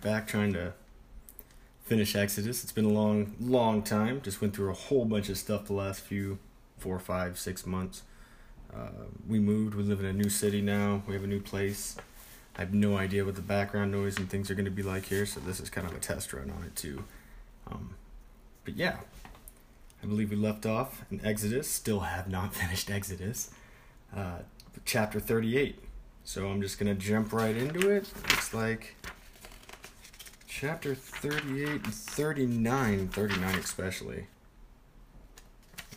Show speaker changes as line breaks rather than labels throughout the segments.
Back trying to finish Exodus. It's been a long, long time. Just went through a whole bunch of stuff the last few four, five, six months. Uh, we moved. We live in a new city now. We have a new place. I have no idea what the background noise and things are going to be like here, so this is kind of a test run on it too. Um, but yeah, I believe we left off in Exodus. Still have not finished Exodus. Uh, chapter 38. So I'm just going to jump right into it. Looks like chapter 38 and 39, 39 especially.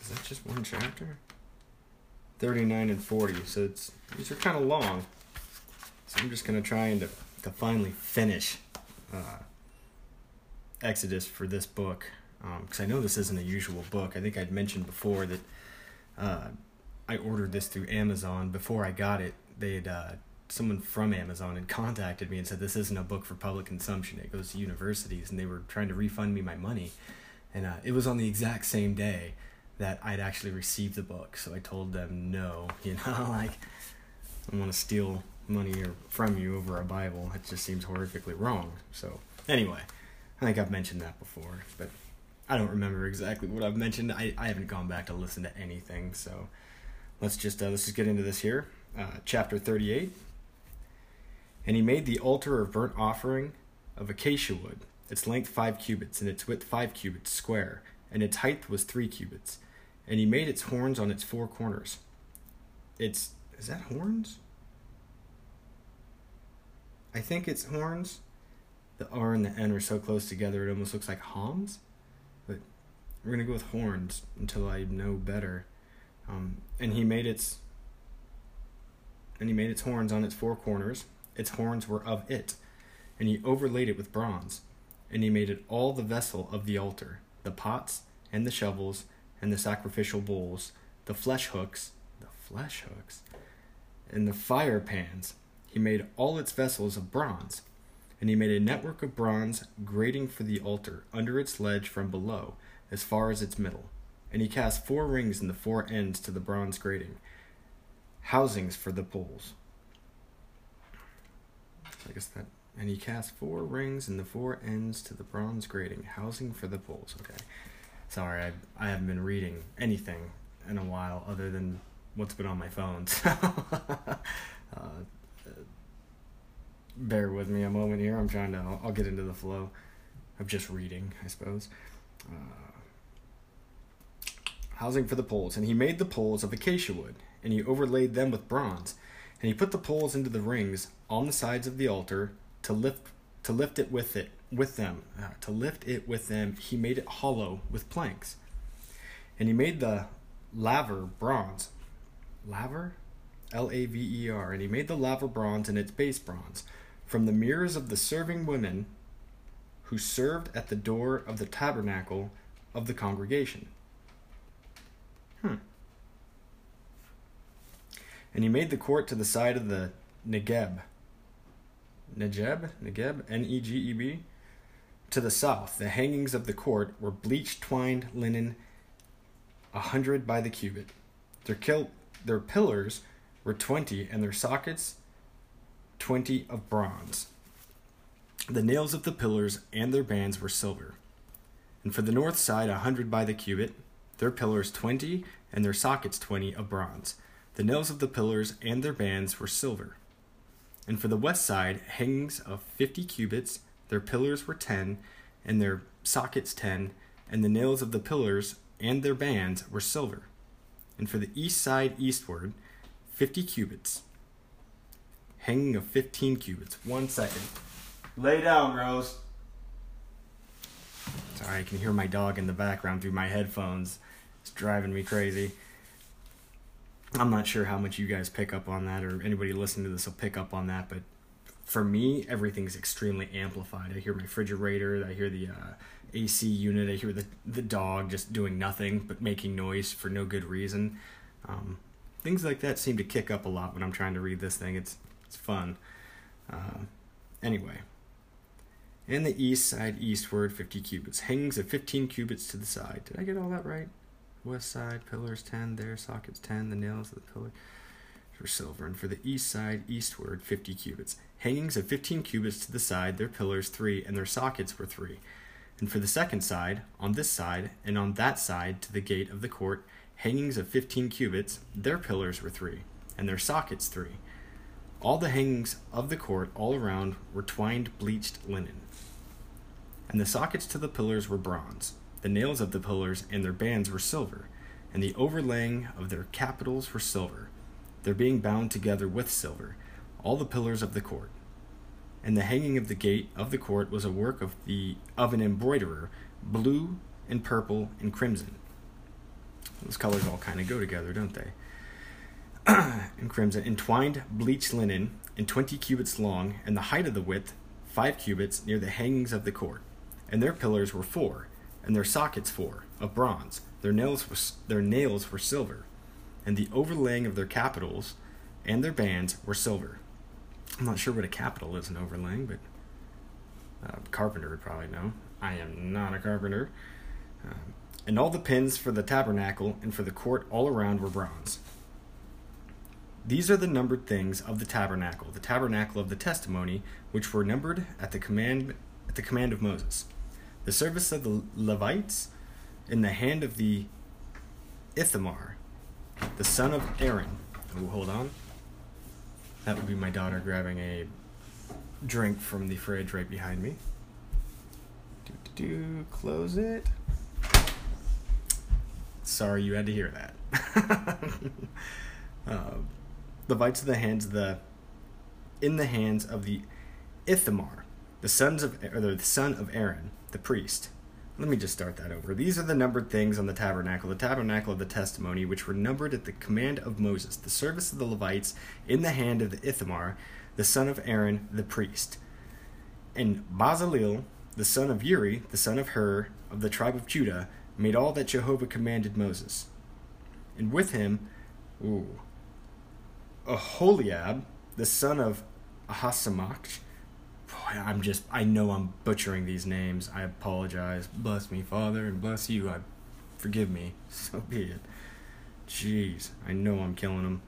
Is that just one chapter? 39 and 40. So it's these are kind of long. So I'm just going to try and to, to finally finish uh, Exodus for this book. Because um, I know this isn't a usual book. I think I'd mentioned before that uh, I ordered this through Amazon. Before I got it, they had uh, someone from Amazon had contacted me and said this isn't a book for public consumption. It goes to universities, and they were trying to refund me my money. And uh, it was on the exact same day that I'd actually received the book. So I told them no. You know, like I want to steal money from you over a Bible. It just seems horrifically wrong. So anyway, I think I've mentioned that before, but I don't remember exactly what I've mentioned. I, I haven't gone back to listen to anything. So let's just uh, let's just get into this here. Uh, chapter thirty eight. And he made the altar of burnt offering of acacia wood, its length five cubits, and its width five cubits square, and its height was three cubits. And he made its horns on its four corners. It's is that horns? I think it's horns. The R and the N are so close together it almost looks like homs. But we're gonna go with horns until I know better. Um, and he made its and he made its horns on its four corners its horns were of it, and he overlaid it with bronze. And he made it all the vessel of the altar, the pots, and the shovels, and the sacrificial bowls, the flesh hooks, the flesh hooks, and the fire pans. He made all its vessels of bronze. And he made a network of bronze grating for the altar under its ledge from below, as far as its middle. And he cast four rings in the four ends to the bronze grating, housings for the poles. Guess that. And he cast four rings in the four ends to the bronze grating, housing for the poles. Okay. Sorry, I, I haven't been reading anything in a while other than what's been on my phone. So, uh, bear with me a moment here. I'm trying to, I'll, I'll, get into the flow of just reading, I suppose. Uh, housing for the poles. And he made the poles of acacia wood, and he overlaid them with bronze. And he put the poles into the rings on the sides of the altar to lift to lift it with it with them uh, to lift it with them. He made it hollow with planks. And he made the laver bronze. Laver? L-a-v-e-r and he made the laver bronze and its base bronze from the mirrors of the serving women who served at the door of the tabernacle of the congregation. Hmm. And he made the court to the side of the negeb Negeb, Negeb, N E G E B. To the south, the hangings of the court were bleached twined linen, a hundred by the cubit. Their, kil- their pillars were twenty, and their sockets twenty of bronze. The nails of the pillars and their bands were silver. And for the north side, a hundred by the cubit, their pillars twenty, and their sockets twenty of bronze. The nails of the pillars and their bands were silver. And for the west side, hangings of 50 cubits, their pillars were 10, and their sockets 10, and the nails of the pillars and their bands were silver. And for the east side eastward, 50 cubits, hanging of 15 cubits. One second. Lay down, Rose. Sorry, I can hear my dog in the background through my headphones. It's driving me crazy. I'm not sure how much you guys pick up on that or anybody listening to this will pick up on that, but for me, everything's extremely amplified. I hear my refrigerator, I hear the uh, AC unit, I hear the, the dog just doing nothing but making noise for no good reason. Um, things like that seem to kick up a lot when I'm trying to read this thing. It's, it's fun. Uh, anyway. In the east side, eastward, 50 cubits. Hangs of 15 cubits to the side. Did I get all that right? West side, pillars 10, there, sockets 10, the nails of the pillar. for silver, and for the east side eastward fifty cubits. Hangings of fifteen cubits to the side, their pillars three, and their sockets were three. And for the second side, on this side, and on that side to the gate of the court, hangings of fifteen cubits, their pillars were three, and their sockets three. All the hangings of the court all around were twined bleached linen. And the sockets to the pillars were bronze. The nails of the pillars and their bands were silver, and the overlaying of their capitals were silver, their being bound together with silver, all the pillars of the court. And the hanging of the gate of the court was a work of the of an embroiderer, blue and purple and crimson. Those colors all kind of go together, don't they? and crimson, entwined bleached linen, and twenty cubits long, and the height of the width five cubits near the hangings of the court. And their pillars were four, and their sockets four, of bronze. Their nails were, their nails were silver, and the overlaying of their capitals and their bands were silver. I'm not sure what a capital is an overlaying, but a carpenter would probably know. I am not a carpenter. Um, and all the pins for the tabernacle and for the court all around were bronze. These are the numbered things of the tabernacle, the tabernacle of the testimony, which were numbered at the command at the command of Moses. The service of the Levites in the hand of the Ithamar, the son of Aaron. Oh, hold on. That would be my daughter grabbing a drink from the fridge right behind me. Do do do. Close it. Sorry you had to hear that. uh, the Levites of the hands of the in the hands of the Ithamar, the sons of or the son of Aaron, the priest. Let me just start that over. These are the numbered things on the tabernacle, the tabernacle of the testimony, which were numbered at the command of Moses, the service of the Levites in the hand of the Ithamar, the son of Aaron, the priest. And Bezalel, the son of Uri, the son of Hur, of the tribe of Judah, made all that Jehovah commanded Moses. And with him, ooh, Aholiab, the son of Ahisamach. I'm just, I know I'm butchering these names. I apologize. Bless me, Father, and bless you. I Forgive me. So be it. Jeez, I know I'm killing them.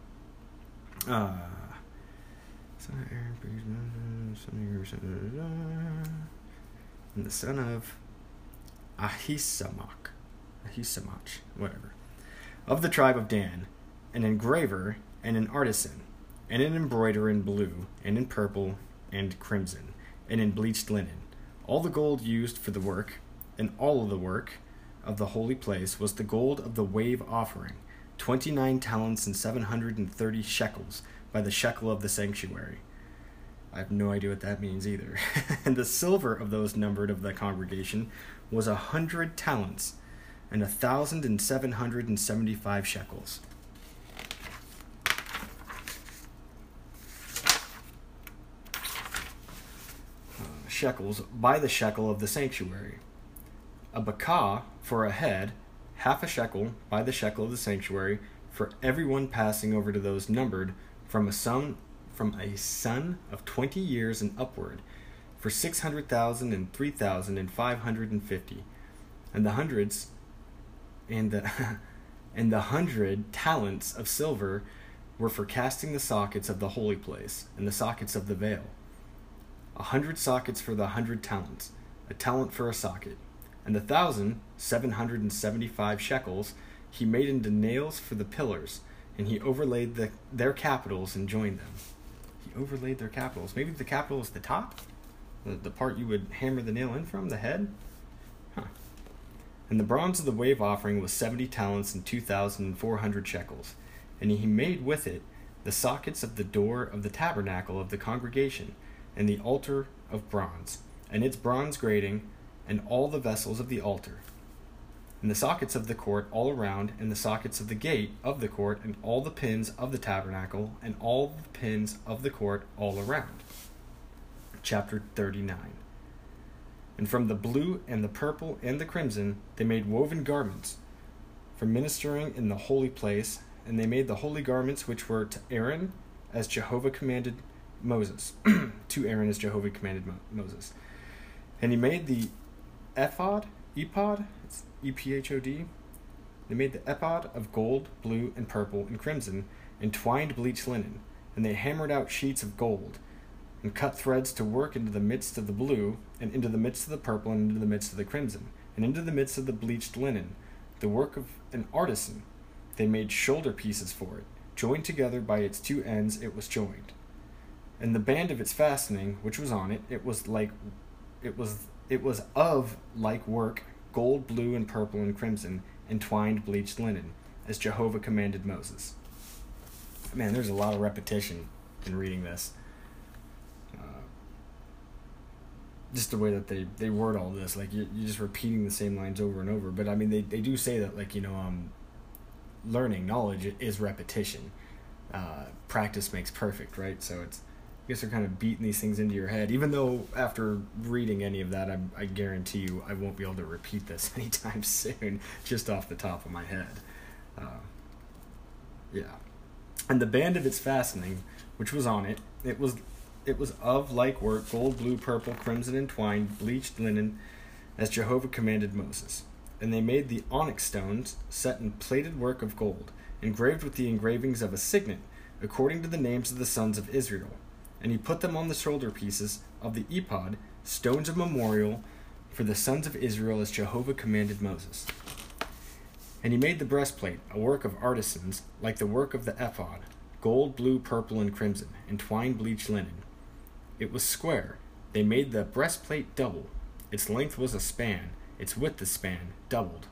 Uh, and the son of Ahisamach. Ahisamach, whatever. Of the tribe of Dan, an engraver and an artisan, and an embroiderer in blue, and in purple, and crimson, and in bleached linen. All the gold used for the work, and all of the work of the holy place was the gold of the wave offering, twenty nine talents and seven hundred and thirty shekels by the shekel of the sanctuary. I have no idea what that means either. and the silver of those numbered of the congregation was a hundred talents, and a thousand and seven hundred and seventy five shekels. Shekels by the shekel of the sanctuary. A bekah for a head, half a shekel by the shekel of the sanctuary, for everyone passing over to those numbered from a son from a son of twenty years and upward, for six hundred thousand and three thousand and five hundred and fifty, and the hundreds, and the and the hundred talents of silver were for casting the sockets of the holy place and the sockets of the veil a hundred sockets for the hundred talents, a talent for a socket, and the thousand seven hundred and seventy-five shekels he made into nails for the pillars, and he overlaid the, their capitals and joined them. He overlaid their capitals. Maybe the capital is the top, the, the part you would hammer the nail in from, the head. Huh. And the bronze of the wave offering was seventy talents and two thousand and four hundred shekels, and he made with it the sockets of the door of the tabernacle of the congregation and the altar of bronze, and its bronze grating, and all the vessels of the altar, and the sockets of the court all around, and the sockets of the gate of the court, and all the pins of the tabernacle, and all the pins of the court all around. Chapter 39. And from the blue and the purple and the crimson they made woven garments for ministering in the holy place, and they made the holy garments which were to Aaron, as Jehovah commanded Moses, to Aaron as Jehovah commanded Mo- Moses. And he made the ephod, ephod, it's E P H O D. They made the ephod of gold, blue, and purple and crimson, and twined bleached linen, and they hammered out sheets of gold, and cut threads to work into the midst of the blue, and into the midst of the purple, and into the midst of the crimson, and into the midst of the bleached linen, the work of an artisan. They made shoulder pieces for it, joined together by its two ends, it was joined. And the band of its fastening, which was on it, it was like, it was it was of like work, gold, blue, and purple and crimson, and twined bleached linen, as Jehovah commanded Moses. Man, there's a lot of repetition in reading this. Uh, just the way that they, they word all this, like you're, you're just repeating the same lines over and over. But I mean, they, they do say that, like, you know, um, learning knowledge is repetition. Uh, practice makes perfect, right? So it's I guess they're kind of beating these things into your head. Even though after reading any of that, I, I guarantee you I won't be able to repeat this anytime soon, just off the top of my head. Uh, yeah, and the band of its fastening, which was on it, it was it was of like work, gold, blue, purple, crimson, and twine, bleached linen, as Jehovah commanded Moses. And they made the onyx stones set in plated work of gold, engraved with the engravings of a signet, according to the names of the sons of Israel and he put them on the shoulder pieces of the ephod, stones of memorial for the sons of Israel as Jehovah commanded Moses. And he made the breastplate, a work of artisans, like the work of the ephod, gold, blue, purple, and crimson, and twined bleached linen. It was square. They made the breastplate double. Its length was a span, its width a span, doubled.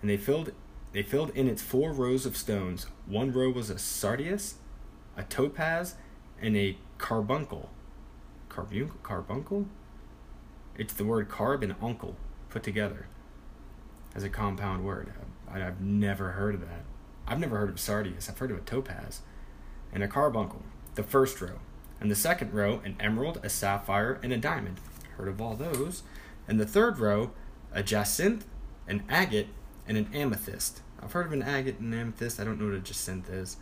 And they filled they filled in its four rows of stones. One row was a sardius, a topaz, and a carbuncle. Carbuncle? Carbuncle? It's the word carb and uncle put together as a compound word. I, have never heard of that. I've never heard of sardius. I've heard of a topaz. And a carbuncle, the first row. And the second row, an emerald, a sapphire, and a diamond. Heard of all those. And the third row, a jacinth, an agate, and an amethyst. I've heard of an agate and an amethyst. I don't know what a jacinth is.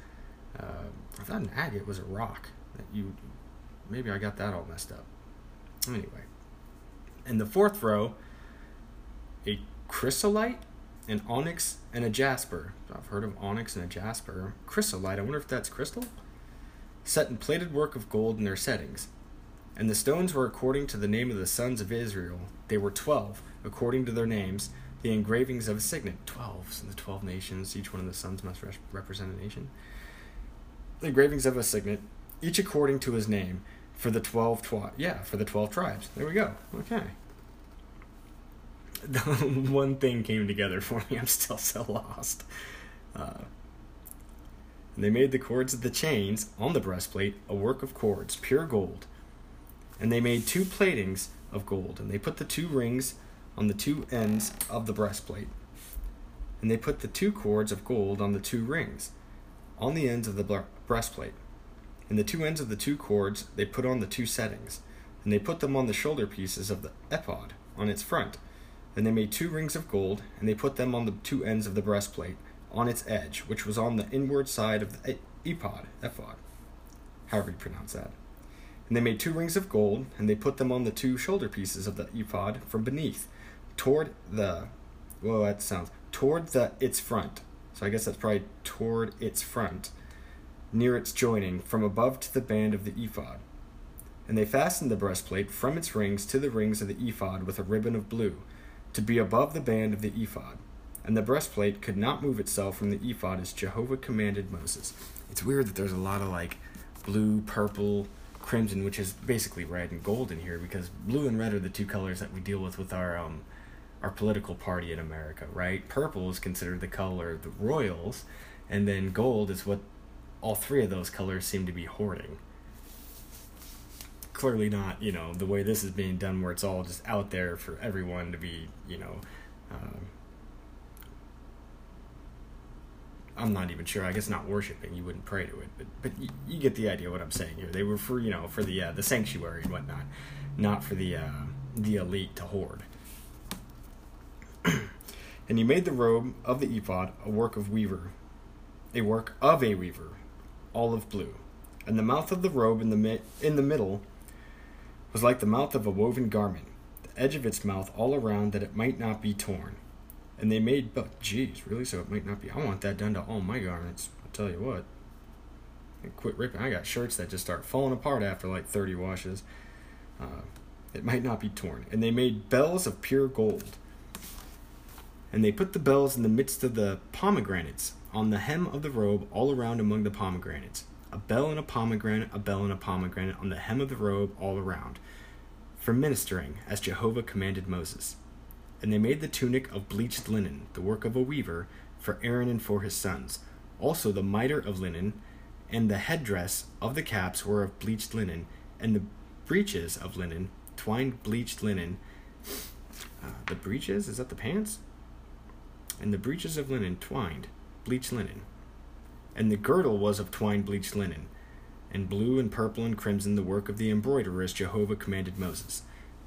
Uh, I thought an agate was a rock you maybe I got that all messed up. Anyway, in the fourth row, a chrysolite, an onyx, and a jasper. I've heard of onyx and a jasper. Chrysolite, I wonder if that's crystal? Set in plated work of gold in their settings. And the stones were according to the name of the sons of Israel. They were twelve, according to their names, the engravings of a signet. Twelve, so the twelve nations, each one of the sons must represent a nation. The engravings of a signet, each according to his name, for the 12 twi- yeah, for the 12 tribes. There we go. Okay. One thing came together for me. I'm still so lost. Uh, they made the cords of the chains on the breastplate a work of cords, pure gold. And they made two platings of gold, and they put the two rings on the two ends of the breastplate. And they put the two cords of gold on the two rings, on the ends of the breastplate. In the two ends of the two cords, they put on the two settings, and they put them on the shoulder pieces of the epod on its front. Then they made two rings of gold, and they put them on the two ends of the breastplate, on its edge, which was on the inward side of the epod, ephod, however you pronounce that. And they made two rings of gold, and they put them on the two shoulder pieces of the ephod from beneath, toward the, well, that sounds, toward the its front. So I guess that's probably toward its front near its joining, from above to the band of the ephod. And they fastened the breastplate from its rings to the rings of the ephod with a ribbon of blue, to be above the band of the ephod. And the breastplate could not move itself from the ephod as Jehovah commanded Moses. It's weird that there's a lot of like blue, purple, crimson, which is basically red and gold in here because blue and red are the two colors that we deal with with our um our political party in America, right? Purple is considered the color of the royals, and then gold is what all three of those colors seem to be hoarding. Clearly not, you know, the way this is being done, where it's all just out there for everyone to be, you know. Um, I'm not even sure. I guess not worshiping. You wouldn't pray to it, but but you, you get the idea what I'm saying here. They were for you know for the uh, the sanctuary and whatnot, not for the uh, the elite to hoard. and he made the robe of the ephod a work of weaver, a work of a weaver, olive blue, and the mouth of the robe in the, mi- in the middle was like the mouth of a woven garment, the edge of its mouth all around that it might not be torn. And they made, but geez, really? So it might not be. I want that done to all my garments. I'll tell you what. quit ripping. I got shirts that just start falling apart after like 30 washes. Uh, it might not be torn. And they made bells of pure gold. And they put the bells in the midst of the pomegranates, on the hem of the robe, all around among the pomegranates. A bell and a pomegranate, a bell and a pomegranate, on the hem of the robe, all around. For ministering, as Jehovah commanded Moses. And they made the tunic of bleached linen, the work of a weaver, for Aaron and for his sons. Also the mitre of linen, and the headdress of the caps were of bleached linen, and the breeches of linen, twined bleached linen. Uh, the breeches? Is that the pants? And the breeches of linen twined, bleached linen. And the girdle was of twined bleached linen, and blue and purple and crimson the work of the embroiderer as Jehovah commanded Moses.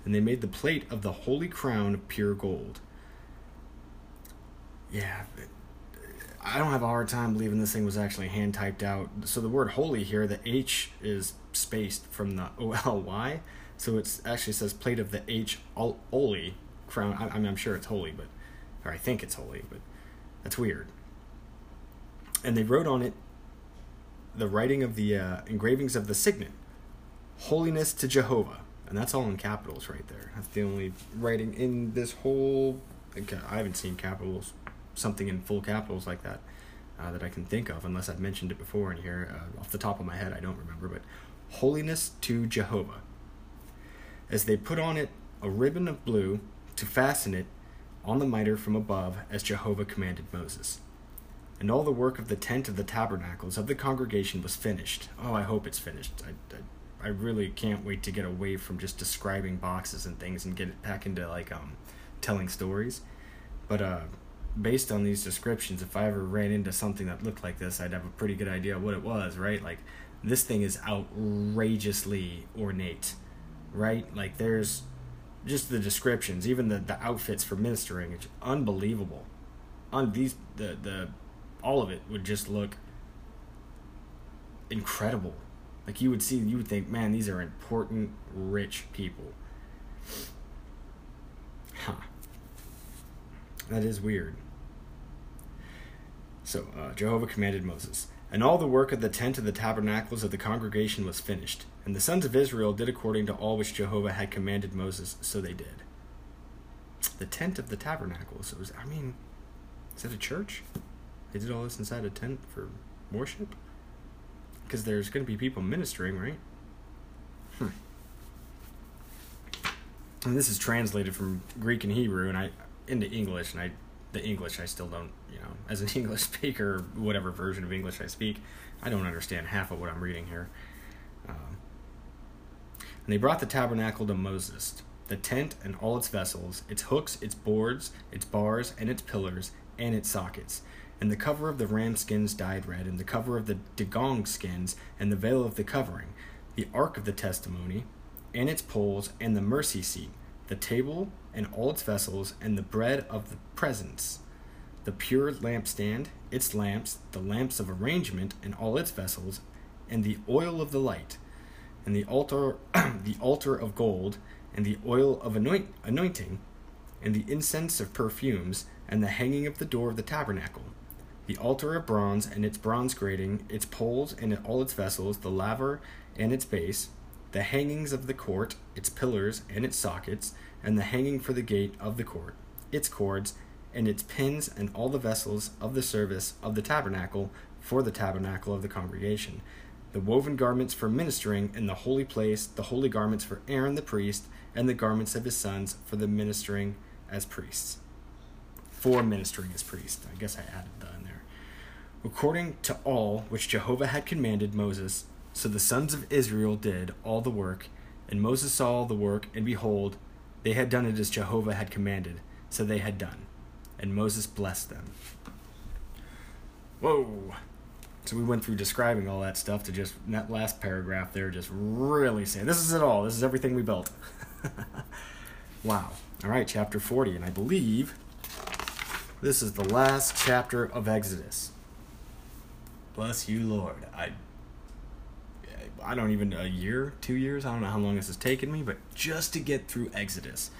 And they made the plate of the holy crown of pure gold. Yeah, I don't have a hard time believing this thing was actually hand typed out. So the word holy here, the H is spaced from the O L Y. So it actually says plate of the H holy crown. I, I mean, I'm sure it's holy, but, or I think it's holy, but that's weird. And they wrote on it the writing of the uh, engravings of the signet, holiness to Jehovah. And that's all in capitals right there. That's the only writing in this whole. I haven't seen capitals something in full capitals like that uh, that I can think of, unless I've mentioned it before in here. Uh, off the top of my head, I don't remember, but holiness to Jehovah. As they put on it a ribbon of blue to fasten it on the mitre from above, as Jehovah commanded Moses. And all the work of the tent of the tabernacles of the congregation was finished. Oh, I hope it's finished. I, I, I really can't wait to get away from just describing boxes and things and get it back into like um telling stories. But uh based on these descriptions, if I ever ran into something that looked like this, I'd have a pretty good idea what it was, right? Like, this thing is outrageously ornate, right? Like, there's just the descriptions, even the, the outfits for ministering, it's unbelievable. On these, the, the, all of it would just look incredible. Like, you would see, you would think, man, these are important, rich people. Huh. That is weird. So uh, Jehovah commanded Moses, and all the work of the tent of the tabernacles of the congregation was finished. And the sons of Israel did according to all which Jehovah had commanded Moses, so they did. The tent of the tabernacles. It was, I mean, is that a church? They did all this inside a tent for worship? Because there's going to be people ministering, right? Hmm. And this is translated from Greek and Hebrew, and I into English, and I the English I still don't, you know, as an English speaker, whatever version of English I speak, I don't understand half of what I'm reading here. Um, and they brought the tabernacle to Moses, the tent and all its vessels, its hooks, its boards, its bars, and its pillars, and its sockets, and the cover of the ram skins dyed red, and the cover of the dugong skins, and the veil of the covering, the ark of the testimony, and its poles, and the mercy seat, the table and all its vessels, and the bread of the presence, the pure lampstand, its lamps, the lamps of arrangement, and all its vessels, and the oil of the light, and the altar, the altar of gold, and the oil of anoint, anointing, and the incense of perfumes, and the hanging of the door of the tabernacle, the altar of bronze and its bronze grating, its poles and all its vessels, the laver and its base, the hangings of the court, its pillars and its sockets, and the hanging for the gate of the court, its cords, and its pins, and all the vessels of the service of the tabernacle for the tabernacle of the congregation, the woven garments for ministering in the holy place, the holy garments for Aaron the priest, and the garments of his sons for the ministering as priests. For ministering as priests. I guess I added that. According to all which Jehovah had commanded Moses, so the sons of Israel did all the work, and Moses saw the work, and behold, they had done it as Jehovah had commanded, so they had done. And Moses blessed them. Whoa! So we went through describing all that stuff to just, that last paragraph there, just really say, this is it all. This is everything we built. wow. All right, chapter 40. And I believe this is the last chapter of Exodus. Bless you, Lord. I I don't even a year, two years. I don't know how long this has taken me, but just to get through Exodus,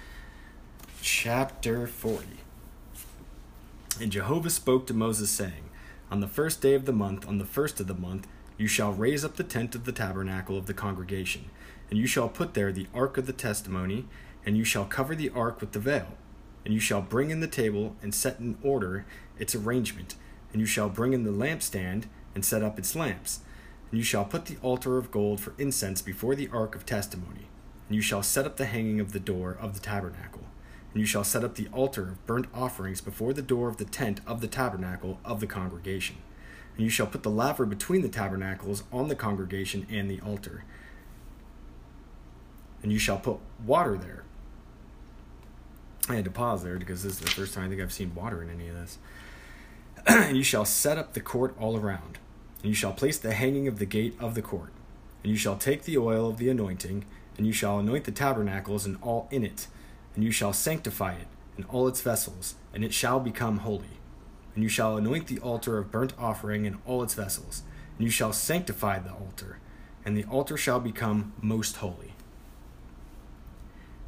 chapter forty. And Jehovah spoke to Moses, saying, On the first day of the month, on the first of the month, you shall raise up the tent of the tabernacle of the congregation, and you shall put there the ark of the testimony, and you shall cover the ark with the veil. And you shall bring in the table and set in order its arrangement, and you shall bring in the lampstand and set up its lamps. And you shall put the altar of gold for incense before the ark of testimony. And you shall set up the hanging of the door of the tabernacle. And you shall set up the altar of burnt offerings before the door of the tent of the tabernacle of the congregation. And you shall put the laver between the tabernacles on the congregation and the altar. And you shall put water there. I had to pause there because this is the first time I think I've seen water in any of this. And you shall set up the court all around. And you shall place the hanging of the gate of the court. And you shall take the oil of the anointing, and you shall anoint the tabernacles and all in it. And you shall sanctify it and all its vessels, and it shall become holy. And you shall anoint the altar of burnt offering and all its vessels. And you shall sanctify the altar, and the altar shall become most holy.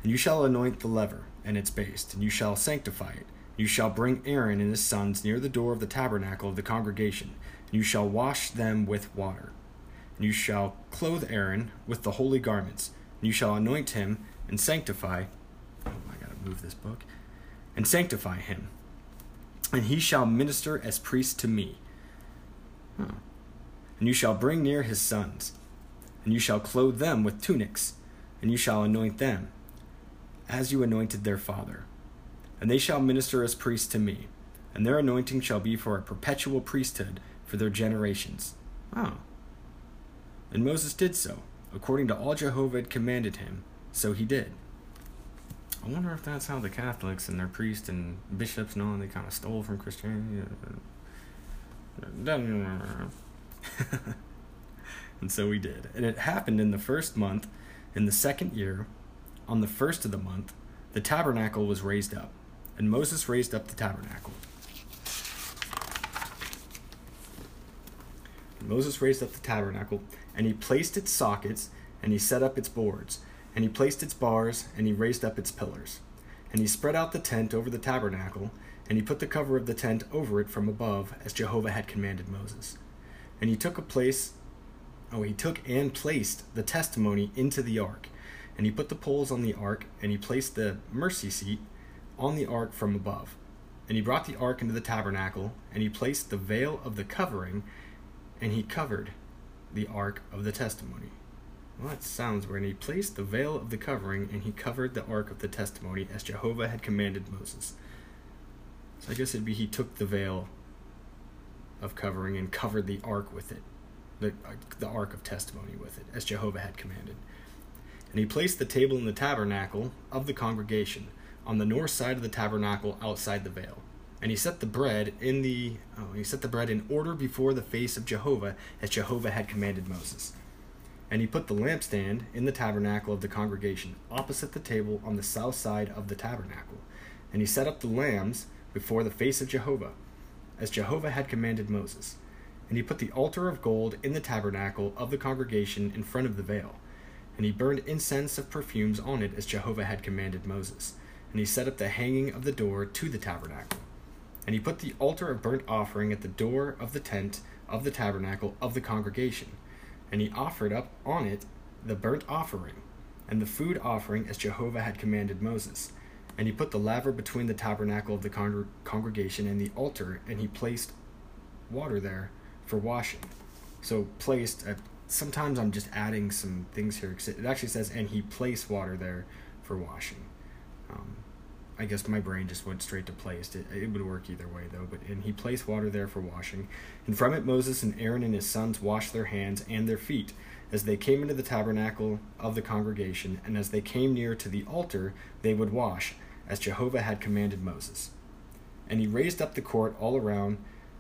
And you shall anoint the lever and its base, and you shall sanctify it. You shall bring Aaron and his sons near the door of the tabernacle of the congregation, and you shall wash them with water. And you shall clothe Aaron with the holy garments, and you shall anoint him and sanctify. Oh, I gotta move this book. And sanctify him. And he shall minister as priest to me. Huh. And you shall bring near his sons, and you shall clothe them with tunics, and you shall anoint them, as you anointed their father and they shall minister as priests to me, and their anointing shall be for a perpetual priesthood for their generations. Oh. And Moses did so, according to all Jehovah had commanded him, so he did. I wonder if that's how the Catholics and their priests and bishops know they kind of stole from Christianity. and so we did. And it happened in the first month, in the second year, on the first of the month, the tabernacle was raised up and Moses raised up the tabernacle. And Moses raised up the tabernacle, and he placed its sockets, and he set up its boards, and he placed its bars, and he raised up its pillars. And he spread out the tent over the tabernacle, and he put the cover of the tent over it from above, as Jehovah had commanded Moses. And he took a place, oh, he took and placed the testimony into the ark. And he put the poles on the ark, and he placed the mercy seat on the ark from above. And he brought the ark into the tabernacle, and he placed the veil of the covering, and he covered the ark of the testimony. Well, that sounds weird. And he placed the veil of the covering, and he covered the ark of the testimony, as Jehovah had commanded Moses. So I guess it'd be he took the veil of covering and covered the ark with it, the, uh, the ark of testimony with it, as Jehovah had commanded. And he placed the table in the tabernacle of the congregation on the north side of the tabernacle outside the veil. And he set the bread in the oh, he set the bread in order before the face of Jehovah, as Jehovah had commanded Moses. And he put the lampstand in the tabernacle of the congregation, opposite the table on the south side of the tabernacle. And he set up the lambs before the face of Jehovah, as Jehovah had commanded Moses. And he put the altar of gold in the tabernacle of the congregation in front of the veil. And he burned incense of perfumes on it, as Jehovah had commanded Moses and he set up the hanging of the door to the tabernacle. And he put the altar of burnt offering at the door of the tent of the tabernacle of the congregation. And he offered up on it the burnt offering and the food offering as Jehovah had commanded Moses. And he put the laver between the tabernacle of the con- congregation and the altar, and he placed water there for washing. So placed. Uh, sometimes I'm just adding some things here. It actually says, and he placed water there for washing. Um, I guess my brain just went straight to placed. It, it would work either way though. But and he placed water there for washing, and from it Moses and Aaron and his sons washed their hands and their feet as they came into the tabernacle of the congregation, and as they came near to the altar, they would wash, as Jehovah had commanded Moses. And he raised up the court all around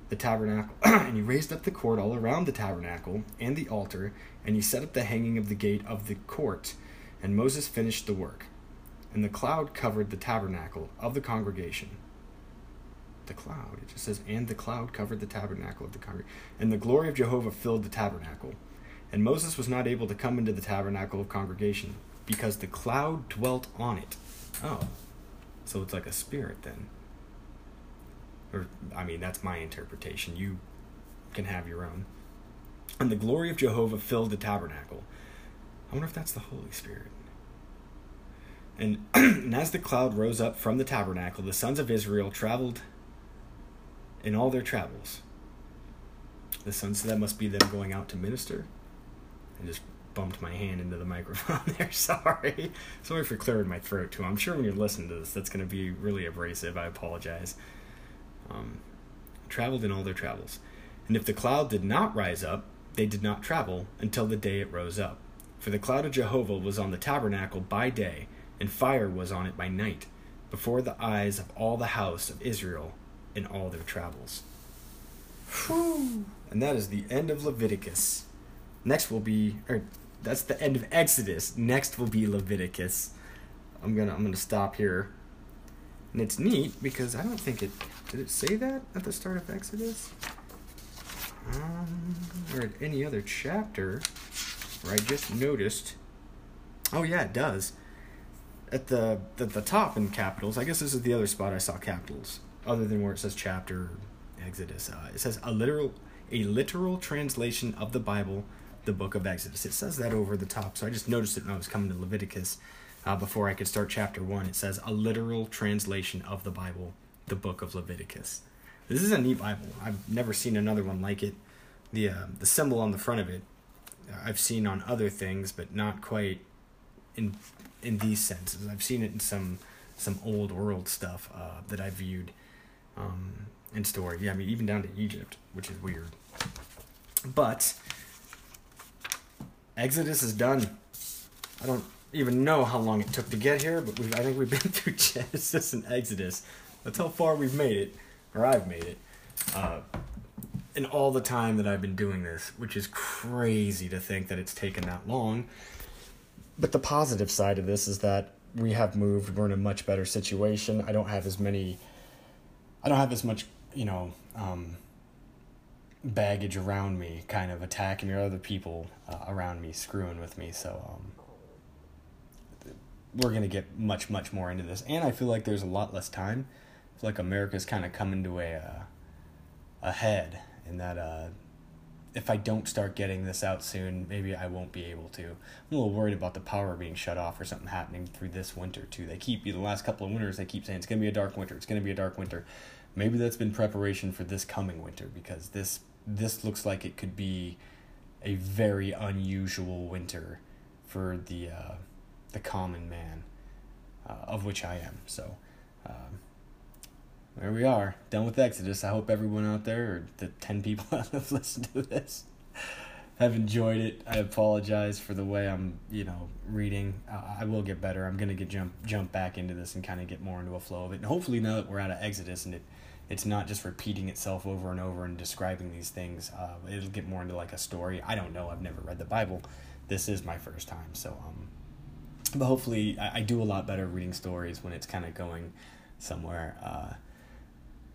the tabernacle, and he raised up the court all around the tabernacle and the altar, and he set up the hanging of the gate of the court. And Moses finished the work and the cloud covered the tabernacle of the congregation. The cloud, it just says, and the cloud covered the tabernacle of the congregation. And the glory of Jehovah filled the tabernacle. And Moses was not able to come into the tabernacle of congregation because the cloud dwelt on it. Oh, so it's like a spirit then. Or, I mean, that's my interpretation. You can have your own. and the glory of Jehovah filled the tabernacle. I wonder if that's the Holy Spirit. And, and as the cloud rose up from the tabernacle, the sons of Israel traveled in all their travels. The sons, so that must be them going out to minister. I just bumped my hand into the microphone there. Sorry. Sorry for clearing my throat, too. I'm sure when you're listening to this, that's going to be really abrasive. I apologize. Um, traveled in all their travels. And if the cloud did not rise up, they did not travel until the day it rose up. For the cloud of Jehovah was on the tabernacle by day, and fire was on it by night, before the eyes of all the house of Israel in all their travels. Whew. And that is the end of Leviticus. Next will be, or that's the end of Exodus. Next will be Leviticus. I'm gonna I'm gonna stop here. And it's neat because I don't think it did it say that at the start of Exodus? Um, or at any other chapter where I just noticed. Oh yeah, it does. At the at the top in capitals. I guess this is the other spot I saw capitals, other than where it says chapter Exodus. Uh, it says a literal a literal translation of the Bible, the book of Exodus. It says that over the top, so I just noticed it when I was coming to Leviticus. Uh, before I could start chapter one, it says a literal translation of the Bible, the book of Leviticus. This is a neat Bible. I've never seen another one like it. The uh, the symbol on the front of it, uh, I've seen on other things, but not quite in in these senses. I've seen it in some some old world stuff uh, that I viewed um, in story. Yeah, I mean even down to Egypt, which is weird. But Exodus is done. I don't even know how long it took to get here, but we've, I think we've been through Genesis and Exodus. That's how far we've made it, or I've made it, uh, in all the time that I've been doing this, which is crazy to think that it's taken that long. But the positive side of this is that we have moved. We're in a much better situation. I don't have as many. I don't have as much, you know, um, baggage around me, kind of attacking or other people uh, around me screwing with me. So um, we're gonna get much, much more into this, and I feel like there's a lot less time. I feel like America's kind of coming to a uh, ahead, and that uh, if I don't start getting this out soon, maybe I won't be able to. I'm a little worried about the power being shut off or something happening through this winter too. They keep the last couple of winters they keep saying it's gonna be a dark winter. It's gonna be a dark winter. Maybe that's been preparation for this coming winter because this this looks like it could be a very unusual winter for the uh, the common man, uh, of which I am. So. Um, there we are, done with Exodus. I hope everyone out there, or the 10 people that have listened to this, have enjoyed it. I apologize for the way I'm, you know, reading. Uh, I will get better. I'm gonna get jump jump back into this and kind of get more into a flow of it. And hopefully, now that we're out of Exodus and it, it's not just repeating itself over and over and describing these things, uh, it'll get more into like a story. I don't know. I've never read the Bible. This is my first time, so um, but hopefully, I, I do a lot better reading stories when it's kind of going somewhere. Uh,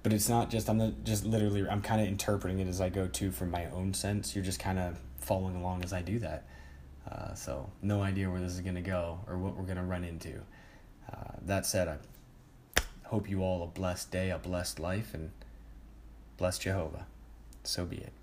but it's not just I'm not just literally I'm kind of interpreting it as I go to from my own sense. You're just kind of following along as I do that. Uh, so no idea where this is gonna go or what we're gonna run into. Uh, that said, I hope you all a blessed day, a blessed life, and bless Jehovah. So be it.